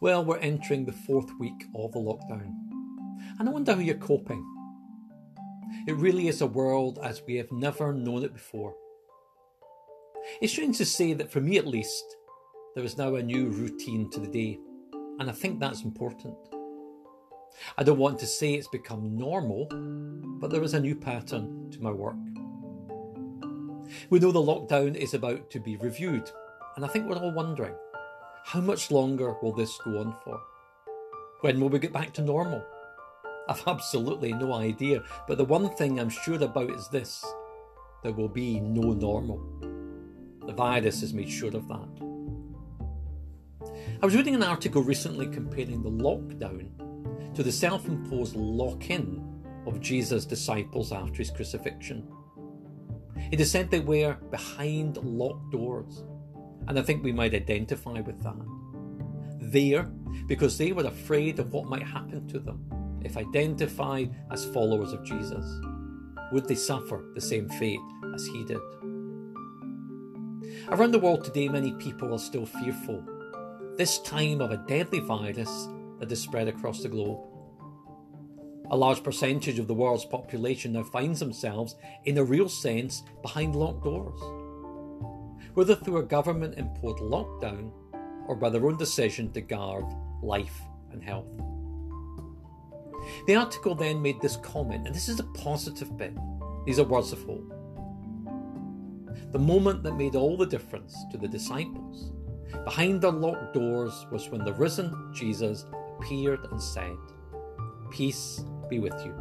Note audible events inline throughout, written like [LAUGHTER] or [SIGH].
Well, we're entering the fourth week of the lockdown, and I wonder how you're coping. It really is a world as we have never known it before. It's strange to say that for me at least, there is now a new routine to the day, and I think that's important. I don't want to say it's become normal, but there is a new pattern to my work. We know the lockdown is about to be reviewed, and I think we're all wondering how much longer will this go on for? When will we get back to normal? I've [LAUGHS] absolutely no idea, but the one thing I'm sure about is this there will be no normal. The virus has made sure of that. I was reading an article recently comparing the lockdown to the self imposed lock in of Jesus' disciples after his crucifixion. It is said they were behind locked doors, and I think we might identify with that. There, because they were afraid of what might happen to them if identified as followers of Jesus. Would they suffer the same fate as he did? Around the world today, many people are still fearful, this time of a deadly virus that has spread across the globe. A large percentage of the world's population now finds themselves, in a real sense, behind locked doors. Whether through a government imposed lockdown or by their own decision to guard life and health. The article then made this comment, and this is a positive bit. These are words of hope. The moment that made all the difference to the disciples behind their locked doors was when the risen Jesus appeared and said, Peace be with you.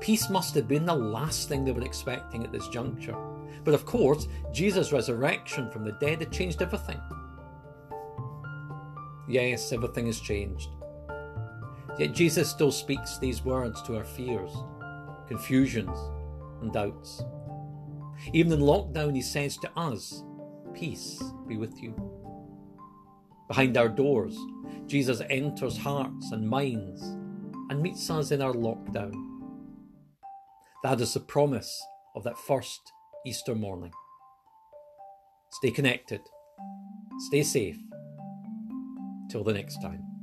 Peace must have been the last thing they were expecting at this juncture. But of course, Jesus' resurrection from the dead had changed everything. Yes, everything has changed. Yet Jesus still speaks these words to our fears, confusions, and doubts. Even in lockdown, he says to us, Peace be with you. Behind our doors, Jesus enters hearts and minds and meets us in our lockdown. That is the promise of that first Easter morning. Stay connected, stay safe. Till the next time.